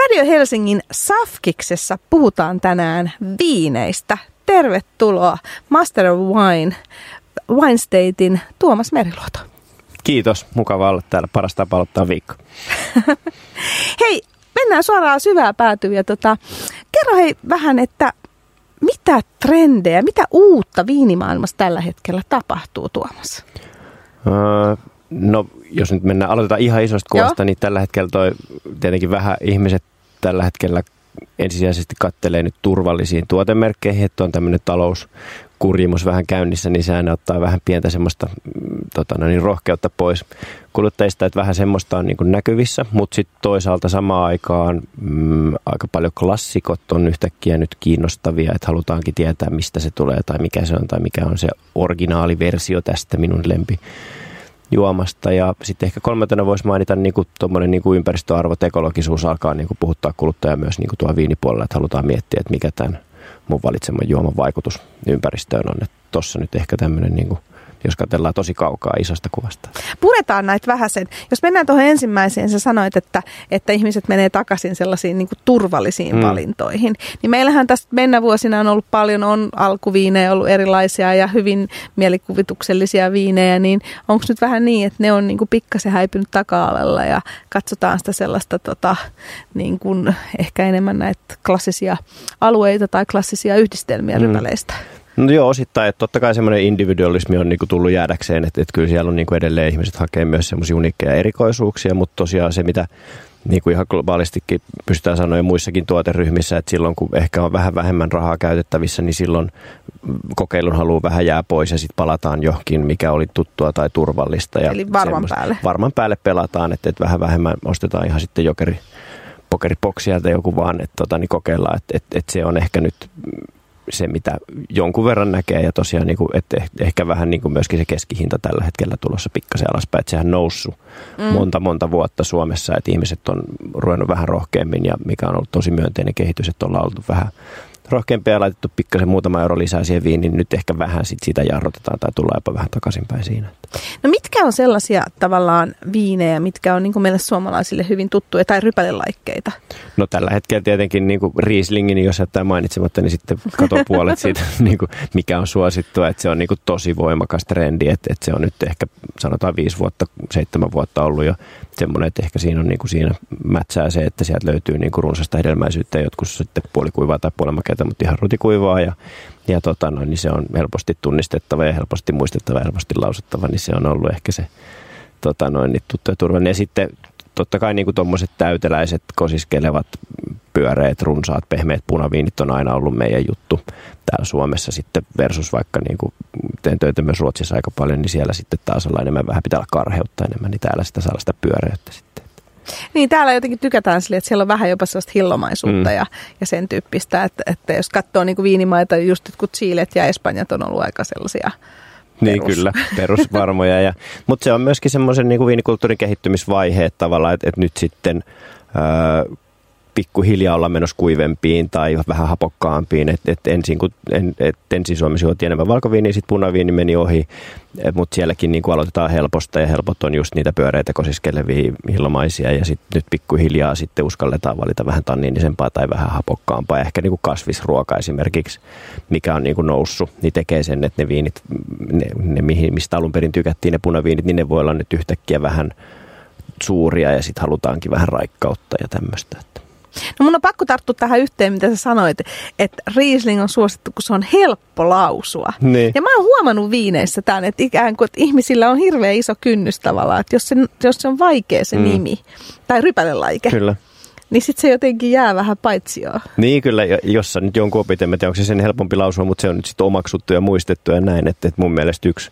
Radio Helsingin Safkiksessa puhutaan tänään viineistä. Tervetuloa Master of Wine, Wine Statein Tuomas Meriluoto. Kiitos, mukava olla täällä. Paras tapa aloittaa viikko. hei, mennään suoraan syvää päätyä. Ja tota, kerro hei vähän, että mitä trendejä, mitä uutta viinimaailmassa tällä hetkellä tapahtuu Tuomas? Öö, no jos nyt mennään, aloitetaan ihan isosta kuvasta, Joo. niin tällä hetkellä toi tietenkin vähän ihmiset tällä hetkellä ensisijaisesti kattelee nyt turvallisiin tuotemerkkeihin, että on tämmöinen talouskurjimus vähän käynnissä, niin sehän ottaa vähän pientä semmoista mm, tota, no niin, rohkeutta pois kuluttajista, että vähän semmoista on niin kuin näkyvissä, mutta sitten toisaalta samaan aikaan mm, aika paljon klassikot on yhtäkkiä nyt kiinnostavia, että halutaankin tietää, mistä se tulee tai mikä se on tai mikä on se originaaliversio tästä minun lempi juomasta. Ja sitten ehkä kolmantena voisi mainita niin kuin, niin kuin ympäristöarvot, ekologisuus alkaa niin kuin puhuttaa kuluttajaa myös niin kuin tuo viinipuolella, että halutaan miettiä, että mikä tämän mun valitseman juoman vaikutus ympäristöön on. Tuossa nyt ehkä tämmöinen niin kuin jos katsellaan tosi kaukaa isosta kuvasta. Puretaan näitä vähäsen. Jos mennään tuohon ensimmäiseen, sä sanoit, että, että ihmiset menee takaisin sellaisiin niin kuin turvallisiin mm. valintoihin. Niin meillähän tästä mennä vuosina on ollut paljon, on alkuviinejä ollut erilaisia ja hyvin mielikuvituksellisia viinejä, niin onko nyt vähän niin, että ne on niin kuin pikkasen häipynyt taka-alella ja katsotaan sitä sellaista tota, niin kuin ehkä enemmän näitä klassisia alueita tai klassisia yhdistelmiä mm. rypäleistä? No joo, osittain. Että totta kai semmoinen individualismi on niinku tullut jäädäkseen, että, että kyllä siellä on niinku edelleen ihmiset hakee myös semmoisia uniikkeja erikoisuuksia, mutta tosiaan se, mitä niin kuin ihan globaalistikin pystytään sanoa ja muissakin tuoteryhmissä, että silloin kun ehkä on vähän vähemmän rahaa käytettävissä, niin silloin kokeilun haluaa vähän jää pois ja sitten palataan johonkin, mikä oli tuttua tai turvallista. Ja Eli varman päälle. Varman päälle pelataan, että, että vähän vähemmän ostetaan ihan sitten jokeri, pokeripoksi tai joku vaan, että tota, niin kokeillaan, että, että, että se on ehkä nyt se, mitä jonkun verran näkee ja tosiaan niin kuin, että ehkä vähän niin kuin myöskin se keskihinta tällä hetkellä tulossa pikkasen alaspäin, että sehän noussut mm. monta monta vuotta Suomessa, että ihmiset on ruvennut vähän rohkeammin ja mikä on ollut tosi myönteinen kehitys, että ollaan oltu vähän rohkeampia ja laitettu pikkasen muutama euro lisää siihen viiniin, niin nyt ehkä vähän sit sitä jarrutetaan tai tullaan jopa vähän takaisinpäin siinä. No mitkä on sellaisia tavallaan viinejä, mitkä on niin kuin meille suomalaisille hyvin tuttuja tai rypälelaikkeita? No tällä hetkellä tietenkin niin kuin Rieslingin, jos jättää mainitsematta, niin sitten kato puolet siitä, niin kuin, mikä on suosittua, että se on niin kuin tosi voimakas trendi, että, että se on nyt ehkä sanotaan viisi vuotta, seitsemän vuotta ollut jo semmoinen, että ehkä siinä on niin kuin siinä mätsää se, että sieltä löytyy niin kuin runsasta hedelmäisyyttä ja jotkut sitten puolikuivaa tai puolimakeita, mutta ihan rutikuivaa ja, ja tota, no, niin se on helposti tunnistettava ja helposti muistettava ja helposti lausuttava, niin se on ollut ehkä se tota, noin, niin tuttu ja turvallinen. Ja sitten totta kai niin tuommoiset täyteläiset, kosiskelevat, pyöreät, runsaat, pehmeät punaviinit on aina ollut meidän juttu täällä Suomessa sitten versus vaikka niin kuin teen töitä myös Ruotsissa aika paljon, niin siellä sitten taas ollaan enemmän vähän pitää olla karheutta enemmän, niin täällä sitä saa sitä pyöreyttä sitten. Niin, täällä jotenkin tykätään sille, että siellä on vähän jopa sellaista hillomaisuutta mm. ja, ja sen tyyppistä, että, että jos katsoo niin kuin viinimaita, just kun Chilet ja Espanjat on ollut aika sellaisia niin kyllä, perusvarmoja. Ja, mutta se on myöskin semmoisen niin viinikulttuurin kehittymisvaihe tavallaan, että, että nyt sitten pikkuhiljaa olla menossa kuivempiin tai vähän hapokkaampiin. Et, et ensin, kun, en, et ensin Suomessa juotiin enemmän valkoviiniä, sitten punaviini meni ohi, mutta sielläkin niin kuin aloitetaan helposta ja helpot on just niitä pyöreitä kosiskelevia hillomaisia ja sitten nyt pikkuhiljaa sitten uskalletaan valita vähän tanniinisempaa tai vähän hapokkaampaa ehkä niin kuin kasvisruoka esimerkiksi, mikä on niin kuin noussut, niin tekee sen, että ne viinit, ne, ne mistä alun perin tykättiin ne punaviinit, niin ne voi olla nyt yhtäkkiä vähän suuria ja sitten halutaankin vähän raikkautta ja tämmöistä. No mun on pakko tarttua tähän yhteen, mitä sä sanoit, että Riesling on suosittu, kun se on helppo lausua. Niin. Ja mä oon huomannut viineissä tämän, että ikään kuin että ihmisillä on hirveän iso kynnys tavallaan, että jos se, jos se on vaikea se mm. nimi tai rypälelaike. Kyllä niin sitten se jotenkin jää vähän paitsioon. Niin kyllä, jos nyt jonkun opit, en tiedä, onko se sen helpompi lausua, mutta se on nyt sitten omaksuttu ja muistettu ja näin, että, että mun mielestä yksi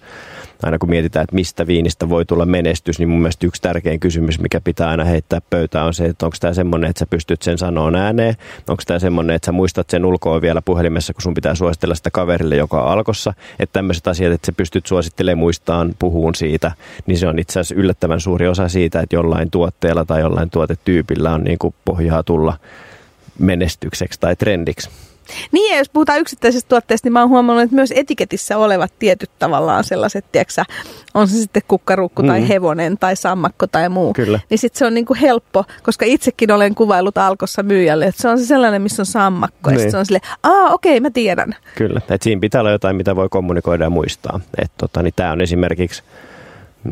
aina kun mietitään, että mistä viinistä voi tulla menestys, niin mun mielestä yksi tärkein kysymys, mikä pitää aina heittää pöytään on se, että onko tämä semmoinen, että sä pystyt sen sanoa ääneen, onko tämä semmoinen, että sä muistat sen ulkoa vielä puhelimessa, kun sun pitää suositella sitä kaverille, joka on alkossa, että tämmöiset asiat, että sä pystyt suosittelemaan muistaan, puhuun siitä, niin se on itse asiassa yllättävän suuri osa siitä, että jollain tuotteella tai jollain tuotetyypillä on niin kuin pohjaa tulla menestykseksi tai trendiksi. Niin, ja jos puhutaan yksittäisistä tuotteista, niin mä oon huomannut, että myös etiketissä olevat tietyt tavallaan sellaiset, tiedätkö, on se sitten kukkarukku tai mm. hevonen tai sammakko tai muu. Kyllä. Niin sitten se on niinku helppo, koska itsekin olen kuvaillut alkossa myyjälle, että se on se sellainen, missä on sammakko. Niin. Ja se on silleen, aa okei, okay, mä tiedän. Kyllä, että siinä pitää olla jotain, mitä voi kommunikoida ja muistaa. Että tota, niin tämä on esimerkiksi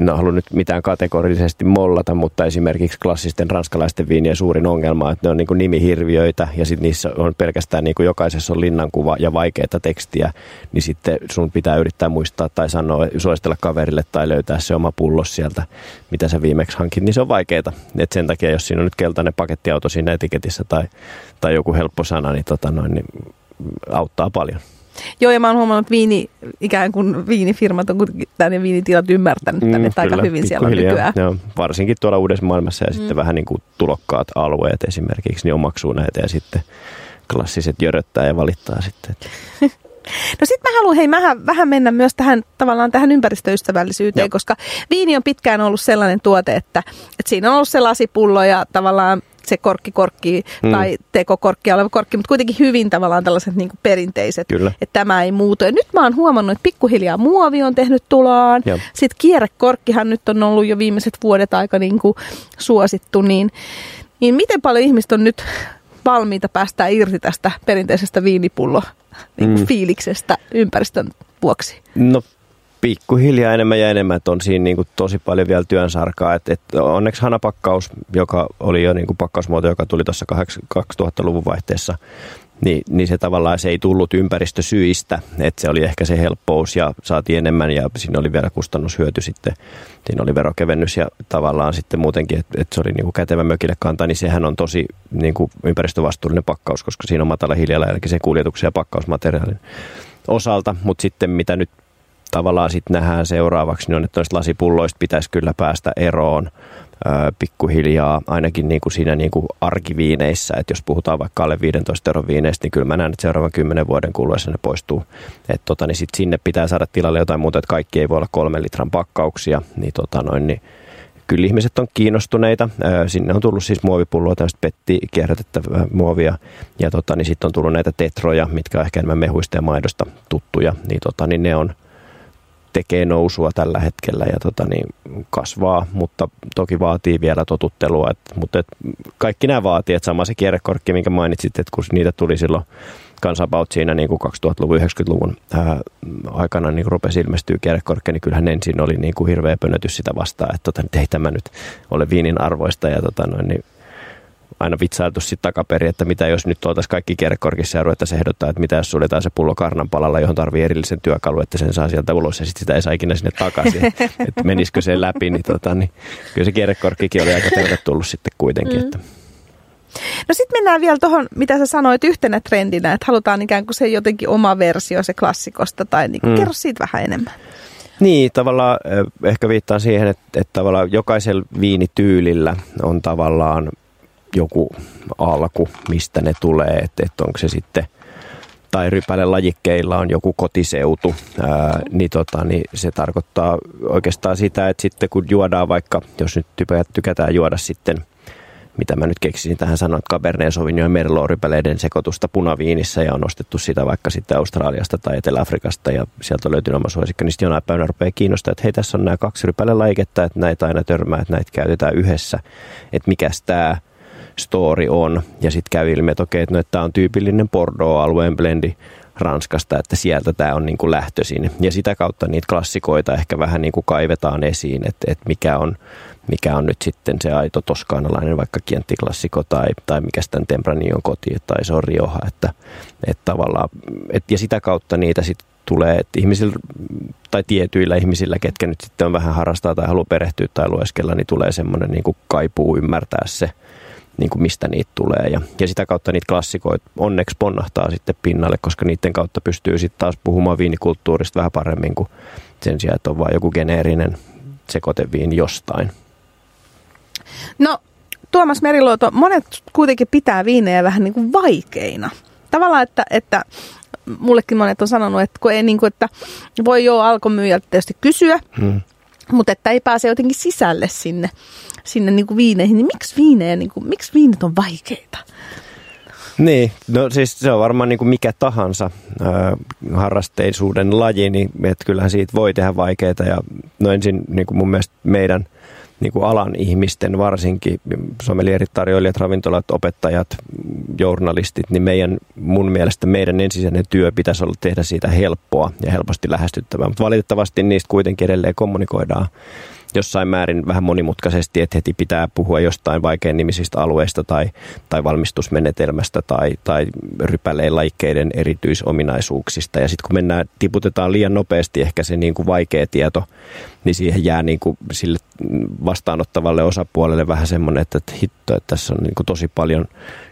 en halua nyt mitään kategorisesti mollata, mutta esimerkiksi klassisten ranskalaisten viinien suurin ongelma, että ne on niin kuin nimihirviöitä ja sitten niissä on pelkästään niin kuin jokaisessa on linnankuva ja vaikeaa tekstiä, niin sitten sun pitää yrittää muistaa tai sanoa, suositella kaverille tai löytää se oma pullos sieltä, mitä sä viimeksi hankit, niin se on vaikeaa. Et sen takia, jos siinä on nyt keltainen pakettiauto siinä etiketissä tai, tai joku helppo sana, niin, tota noin, niin auttaa paljon. Joo, ja mä oon huomannut, että viini, ikään kuin viinifirmat on kuitenkin tänne viinitilat ymmärtänyt tänne mm, aika hyvin siellä on nykyään. Joo, varsinkin tuolla uudessa maailmassa ja mm. sitten vähän niin kuin tulokkaat alueet esimerkiksi, niin omaksuu näitä ja sitten klassiset jöröttää ja valittaa sitten. No sitten mä haluan hei vähän, vähän mennä myös tähän tavallaan tähän ympäristöystävällisyyteen, Joo. koska viini on pitkään ollut sellainen tuote, että, että siinä on ollut se lasipullo ja tavallaan se korkki korkki mm. tai tekokorkki oleva korkki, mutta kuitenkin hyvin tavallaan tällaiset niin kuin perinteiset, Kyllä. että tämä ei muutu. Ja nyt mä oon huomannut, että pikkuhiljaa muovi on tehnyt tuloaan. Joo. Sitten kierrekorkkihan nyt on ollut jo viimeiset vuodet aika niin kuin suosittu, niin, niin miten paljon ihmiset on nyt valmiita päästää irti tästä perinteisestä viinipullo niin kuin mm. fiiliksestä ympäristön vuoksi? No pikkuhiljaa enemmän ja enemmän, että on siinä niin kuin tosi paljon vielä työnsarkaa. Et, et onneksi hanapakkaus, joka oli jo niin kuin pakkausmuoto, joka tuli tuossa 2000-luvun vaihteessa, niin, niin se tavallaan se ei tullut ympäristösyistä, että se oli ehkä se helppous ja saatiin enemmän ja siinä oli vielä kustannushyöty sitten. Siinä oli verokevennys ja tavallaan sitten muutenkin, että, että se oli niin kuin kätevä mökille kantaa, niin sehän on tosi niin kuin ympäristövastuullinen pakkaus, koska siinä on matala hiilijalanjälki sen kuljetuksen ja pakkausmateriaalin osalta, mutta sitten mitä nyt tavallaan sitten nähdään seuraavaksi, niin on, että noista lasipulloista pitäisi kyllä päästä eroon pikkuhiljaa, ainakin niin kuin siinä niin kuin arkiviineissä, että jos puhutaan vaikka alle 15 euron viineistä, niin kyllä mä näen, että seuraavan kymmenen vuoden kuluessa ne poistuu. Että tota, niin sit sinne pitää saada tilalle jotain muuta, että kaikki ei voi olla kolmen litran pakkauksia, niin, tota noin, niin kyllä ihmiset on kiinnostuneita. Sinne on tullut siis muovipulloa, tämmöistä petti kierrätettävää muovia ja tota, niin sitten on tullut näitä tetroja, mitkä on ehkä enemmän mehuista ja maidosta tuttuja, niin, tota, niin ne on tekee nousua tällä hetkellä ja tota, niin kasvaa, mutta toki vaatii vielä totuttelua. Et, mutta et kaikki nämä vaatii, että sama se kierrekorkki, minkä mainitsit, että kun niitä tuli silloin kansanpaut siinä niin kuin 2000-luvun, 90-luvun ää, aikana niin rupesi ilmestyä kierrekorkki, niin kyllähän ensin oli niin kuin hirveä pönötys sitä vastaan, että tota, ei tämä nyt ole viinin arvoista ja tota, noin, niin aina vitsailtu sitten takaperin, että mitä jos nyt oltaisiin kaikki kierrekorkissa ja ruvettaisiin ehdottaa, että mitä jos suljetaan se pullo karnanpalalla, johon tarvii erillisen työkalu, että sen saa sieltä ulos ja sitten sitä ei saa ikinä sinne takaisin, että menisikö se läpi, niin, tota, niin kyllä se kierrekorkkikin oli aika tervetullut sitten kuitenkin. Mm. Että. No sitten mennään vielä tuohon, mitä sä sanoit yhtenä trendinä, että halutaan ikään kuin se jotenkin oma versio se klassikosta, tai niin kuin, mm. kerro siitä vähän enemmän. Niin, tavallaan ehkä viittaan siihen, että, että tavallaan jokaisella viinityylillä on tavallaan joku alku, mistä ne tulee, että, että onko se sitten tai rypälelajikkeilla on joku kotiseutu, ää, niin, tota, niin se tarkoittaa oikeastaan sitä, että sitten kun juodaan vaikka, jos nyt tykätään juoda sitten, mitä mä nyt keksisin tähän sanoa, että Cabernet Sauvignon ja Merlot rypäleiden sekoitusta punaviinissä ja on ostettu sitä vaikka sitten Australiasta tai Etelä-Afrikasta ja sieltä on löytynyt oma suosikki, niin sitten jonain päivänä rupeaa kiinnostaa, että hei tässä on nämä kaksi rypälelajiketta, että näitä aina törmää, että näitä käytetään yhdessä, että mikäs tämä story on. Ja sitten käy ilmi, että okei, no, tämä on tyypillinen Bordeaux-alueen blendi Ranskasta, että sieltä tämä on niin kuin lähtöisin. Ja sitä kautta niitä klassikoita ehkä vähän niin kuin kaivetaan esiin, että, että mikä, on, mikä on nyt sitten se aito toskaanalainen vaikka kienttiklassiko tai, tai mikä sitten Tempranion koti tai se on Rioja. Että, että tavallaan, että, ja sitä kautta niitä sitten tulee, että ihmisillä tai tietyillä ihmisillä, ketkä nyt sitten on vähän harrastaa tai haluaa perehtyä tai lueskella, niin tulee semmoinen niin kuin kaipuu ymmärtää se, niin kuin mistä niitä tulee. Ja, ja sitä kautta niitä klassikoita onneksi ponnahtaa sitten pinnalle, koska niiden kautta pystyy sitten taas puhumaan viinikulttuurista vähän paremmin kuin sen sijaan, että on vain joku geneerinen sekoiteviini jostain. No Tuomas Meriluoto, monet kuitenkin pitää viinejä vähän niin kuin vaikeina. Tavallaan, että, että mullekin monet on sanonut, että, kun ei niin kuin, että voi jo alkomyyjältä tietysti kysyä, hmm. Mutta että ei pääse jotenkin sisälle sinne sinne niin kuin viineihin, niin miksi viinejä, niin kuin, miksi viinit on vaikeita? Niin, no siis se on varmaan niin kuin mikä tahansa äh, harrasteisuuden laji, niin että kyllähän siitä voi tehdä vaikeita. Ja no ensin niin kuin mun mielestä meidän niin kuin alan ihmisten varsinkin, somelierit, tarjoilijat, ravintolat, opettajat, journalistit, niin meidän, mun mielestä meidän ensisijainen työ pitäisi olla tehdä siitä helppoa ja helposti lähestyttävää. Mutta valitettavasti niistä kuitenkin edelleen kommunikoidaan jossain määrin vähän monimutkaisesti, että heti pitää puhua jostain vaikein nimisistä alueista tai, tai valmistusmenetelmästä tai, tai rypäleen laikkeiden erityisominaisuuksista. Ja sitten kun mennään, tiputetaan liian nopeasti ehkä se niin kuin vaikea tieto, niin siihen jää niin kuin sille vastaanottavalle osapuolelle vähän semmoinen, että, että hitto, että tässä on niin kuin tosi paljon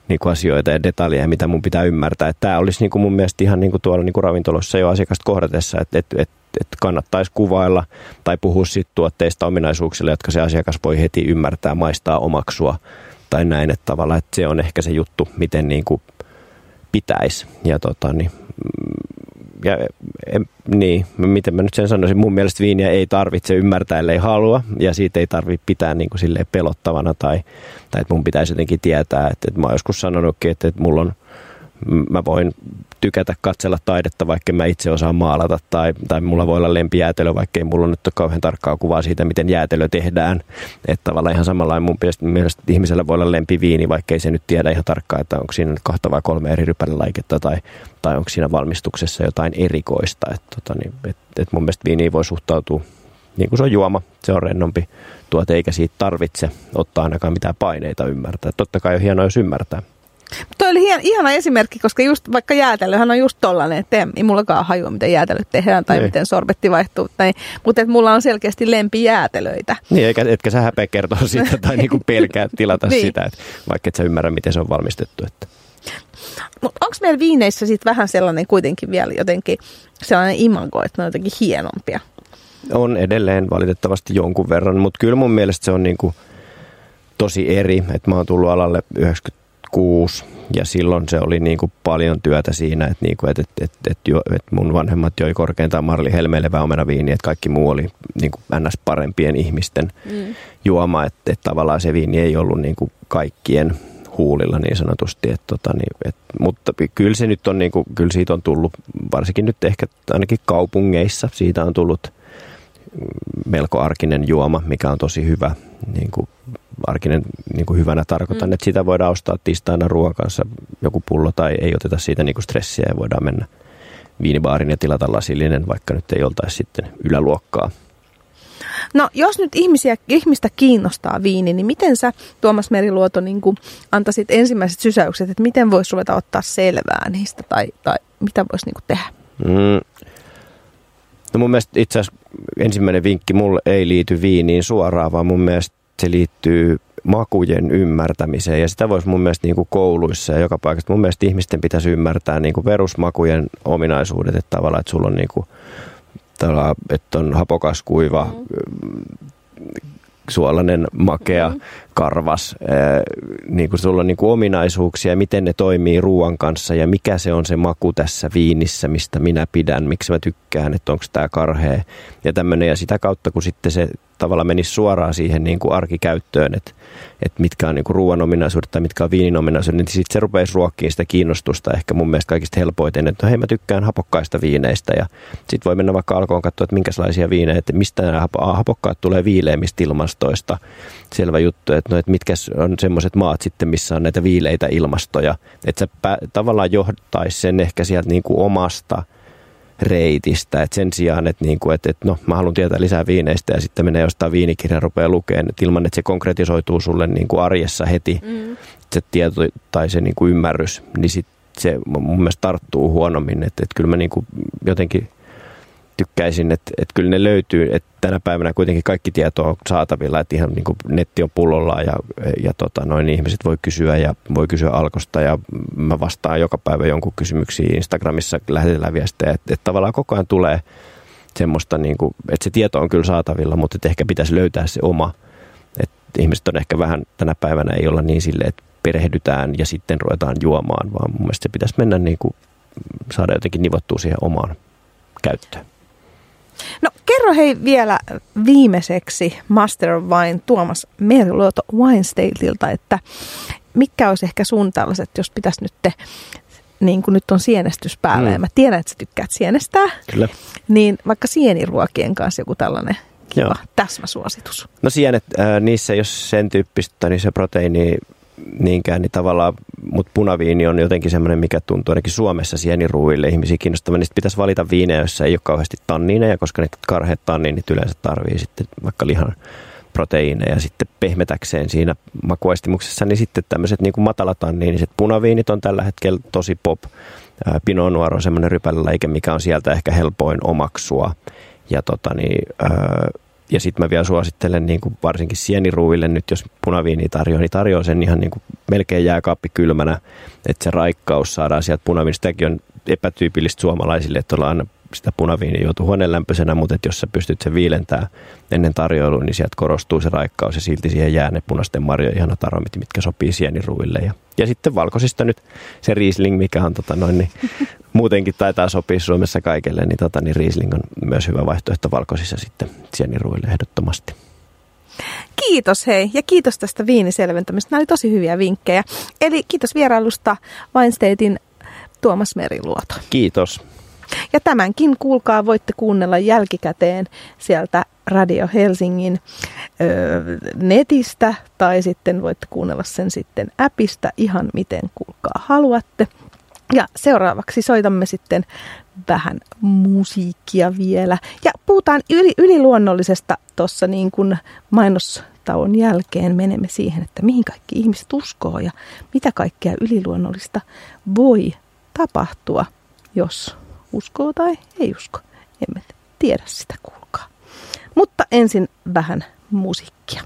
niin kuin asioita ja detaljeja, mitä mun pitää ymmärtää. Että tämä olisi niin kuin mun mielestä ihan niin kuin tuolla niin kuin ravintolossa jo asiakasta kohdatessa, että, että, että että kannattaisi kuvailla tai puhua siitä tuotteista ominaisuuksille, jotka se asiakas voi heti ymmärtää, maistaa, omaksua tai näin, että tavallaan että se on ehkä se juttu, miten niin kuin pitäisi. Ja tota, niin, ja, en, niin, miten mä nyt sen sanoisin, mun mielestä viiniä ei tarvitse ymmärtää, ellei halua, ja siitä ei tarvitse pitää niin kuin pelottavana, tai, tai että mun pitäisi jotenkin tietää, että, että mä oon joskus sanonutkin, että, että mulla on mä voin tykätä katsella taidetta, vaikka mä itse osaan maalata, tai, tai mulla voi olla lempijäätelö, vaikka ei mulla nyt ole kauhean tarkkaa kuvaa siitä, miten jäätelö tehdään. Että tavallaan ihan samalla mun mielestä ihmisellä voi olla lempiviini, vaikka ei se nyt tiedä ihan tarkkaan, että onko siinä nyt kahta vai kolme eri rypälilaiketta, tai, tai onko siinä valmistuksessa jotain erikoista. Että tota, niin, et, et mun mielestä viiniin voi suhtautua niin kuin se on juoma, se on rennompi tuote, eikä siitä tarvitse ottaa ainakaan mitään paineita ymmärtää. Totta kai on hienoa, jos ymmärtää. Toi oli hien, ihana esimerkki, koska just vaikka jäätelöhän on just tollainen, että ei mullakaan hajua, miten jäätelöt tehdään tai ei. Miten sorbetti vaihtuu. Tai, mutta että mulla on selkeästi lempijäätelöitä. Niin, eikä, etkä sä häpeä kertoa sitä tai niinku pelkää tilata niin. sitä, että vaikka et sä ymmärrä, miten se on valmistettu. Että. Mutta onko meillä viineissä sitten vähän sellainen kuitenkin vielä jotenkin sellainen imago, että ne on jotenkin hienompia? On edelleen valitettavasti jonkun verran, mutta kyllä mun mielestä se on niinku tosi eri, että mä oon tullut alalle 90 kuusi ja silloin se oli niin kuin paljon työtä siinä, että, niin kuin, että, että, että, että, jo, että mun vanhemmat joi korkeintaan Marli Helmeilevä omenaviini, että kaikki muu oli niin kuin ns. parempien ihmisten mm. juoma, että, että tavallaan se viini ei ollut niin kuin kaikkien huulilla niin sanotusti. Että, tota, niin, et, mutta kyllä se nyt on, niin kuin, kyllä siitä on tullut, varsinkin nyt ehkä ainakin kaupungeissa, siitä on tullut melko arkinen juoma, mikä on tosi hyvä niin kuin arkinen niin kuin hyvänä tarkoitan, mm. että sitä voidaan ostaa tiistaina ruoan kanssa joku pullo tai ei oteta siitä niin kuin stressiä ja voidaan mennä viinibaarin ja tilata lasillinen, vaikka nyt ei oltaisi sitten yläluokkaa. No jos nyt ihmisiä, ihmistä kiinnostaa viini, niin miten sä Tuomas Meriluoto niin kuin antaisit ensimmäiset sysäykset, että miten voisi ruveta ottaa selvää niistä tai, tai mitä voisi niin kuin tehdä? Mm. No mun mielestä itse asiassa ensimmäinen vinkki mulle ei liity viiniin suoraan, vaan mun mielestä se liittyy makujen ymmärtämiseen ja sitä voisi mun mielestä niin kuin kouluissa ja joka paikassa. Mun mielestä ihmisten pitäisi ymmärtää niin kuin perusmakujen ominaisuudet, että tavallaan, että sulla on niin kuin, että on hapokas, kuiva, mm suolainen, makea, mm-hmm. Karvas, niin kuin sulla on niin kuin ominaisuuksia, miten ne toimii ruoan kanssa ja mikä se on se maku tässä viinissä, mistä minä pidän, miksi mä tykkään, että onko tämä karhea ja tämmöinen. Ja sitä kautta, kun sitten se tavallaan menisi suoraan siihen niin kuin arkikäyttöön, että, että mitkä on niin kuin ruoan ominaisuudet tai mitkä on viinin ominaisuudet, niin sitten se rupeisi ruokkiin sitä kiinnostusta ehkä mun mielestä kaikista helpoiten, että no hei mä tykkään hapokkaista viineistä ja sitten voi mennä vaikka alkoon katsoa, että minkälaisia viinejä, että mistä nämä hapokkaat tulee viileimmistä ilmastoista. Selvä juttu, että, no, että mitkä on semmoiset maat sitten, missä on näitä viileitä ilmastoja, että se pä- tavallaan johtaisi sen ehkä sieltä niin kuin omasta – reitistä. Et sen sijaan, että niinku, et, et, no, mä haluan tietää lisää viineistä ja sitten menee jostain viinikirjan rupeaa lukemaan, että ilman, että se konkretisoituu sulle niinku arjessa heti, mm. se tieto tai se niinku ymmärrys, niin sit se mun mielestä tarttuu huonommin. Että et kyllä mä niinku jotenkin tykkäisin, että, että kyllä ne löytyy, että tänä päivänä kuitenkin kaikki tieto on saatavilla, että ihan niin kuin netti on pullollaan ja, ja tota, noin ihmiset voi kysyä ja voi kysyä alkosta ja mä vastaan joka päivä jonkun kysymyksiin Instagramissa lähetetään viestejä, että, että tavallaan koko ajan tulee semmoista, niin kuin, että se tieto on kyllä saatavilla, mutta että ehkä pitäisi löytää se oma, että ihmiset on ehkä vähän tänä päivänä ei olla niin silleen, että perehdytään ja sitten ruvetaan juomaan, vaan mun mielestä se pitäisi mennä niin kuin, saada jotenkin nivottua siihen omaan käyttöön. No kerro hei vielä viimeiseksi Master of Wine Tuomas Meriluoto Wine Stateilta, että mitkä olisi ehkä sun tällaiset, jos pitäisi nyt te, niin kuin nyt on sienestys päällä, mm. ja mä tiedän, että sä tykkäät sienestää, Kyllä. niin vaikka sieniruokien kanssa joku tällainen kiva Joo. täsmäsuositus. No sienet, äh, niissä jos sen tyyppistä, niin se proteiini niinkään, niin tavallaan, mutta punaviini on jotenkin semmoinen, mikä tuntuu ainakin Suomessa sieniruuille ihmisiä kiinnostavan, niin pitäisi valita viinejä, joissa ei ole kauheasti tanniineja, koska ne karheat tanniinit yleensä tarvii sitten vaikka lihan proteiineja sitten pehmetäkseen siinä makuaistimuksessa, niin sitten tämmöiset niin kuin matalatanniiniset punaviinit on tällä hetkellä tosi pop. Pinot Noir on semmoinen rypäläläike, mikä on sieltä ehkä helpoin omaksua. Ja tota niin, ja sitten mä vielä suosittelen niin kuin varsinkin sieniruuille nyt, jos punaviini tarjoaa, niin tarjoaa sen ihan niin kuin melkein jääkaappi kylmänä, että se raikkaus saadaan sieltä punaviinista. Sitäkin on epätyypillistä suomalaisille, että ollaan sitä punaviiniä juotu huoneen lämpöisenä, mutta jos sä pystyt sen viilentää ennen tarjoilua, niin sieltä korostuu se raikkaus ja silti siihen jää ne punaisten marjojen ihanat aromit, mitkä sopii sieniruille. Ja, ja sitten valkoisista nyt se Riesling, mikä on tota noin, niin muutenkin taitaa sopia Suomessa kaikille, niin, tota, niin Riesling on myös hyvä vaihtoehto valkoisissa sitten sieniruille ehdottomasti. Kiitos hei ja kiitos tästä viiniselventämistä. Nämä oli tosi hyviä vinkkejä. Eli kiitos vierailusta Weinsteitin Tuomas Meriluoto. Kiitos. Ja tämänkin kuulkaa voitte kuunnella jälkikäteen sieltä Radio Helsingin ö, netistä tai sitten voitte kuunnella sen sitten appista ihan miten kuulkaa haluatte. Ja seuraavaksi soitamme sitten vähän musiikkia vielä. Ja puhutaan yli, yliluonnollisesta tuossa niin kuin mainostauon jälkeen. Menemme siihen, että mihin kaikki ihmiset uskoo ja mitä kaikkea yliluonnollista voi tapahtua, jos uskoo tai ei usko. Emme tiedä sitä, kuulkaa. Mutta ensin vähän musiikkia.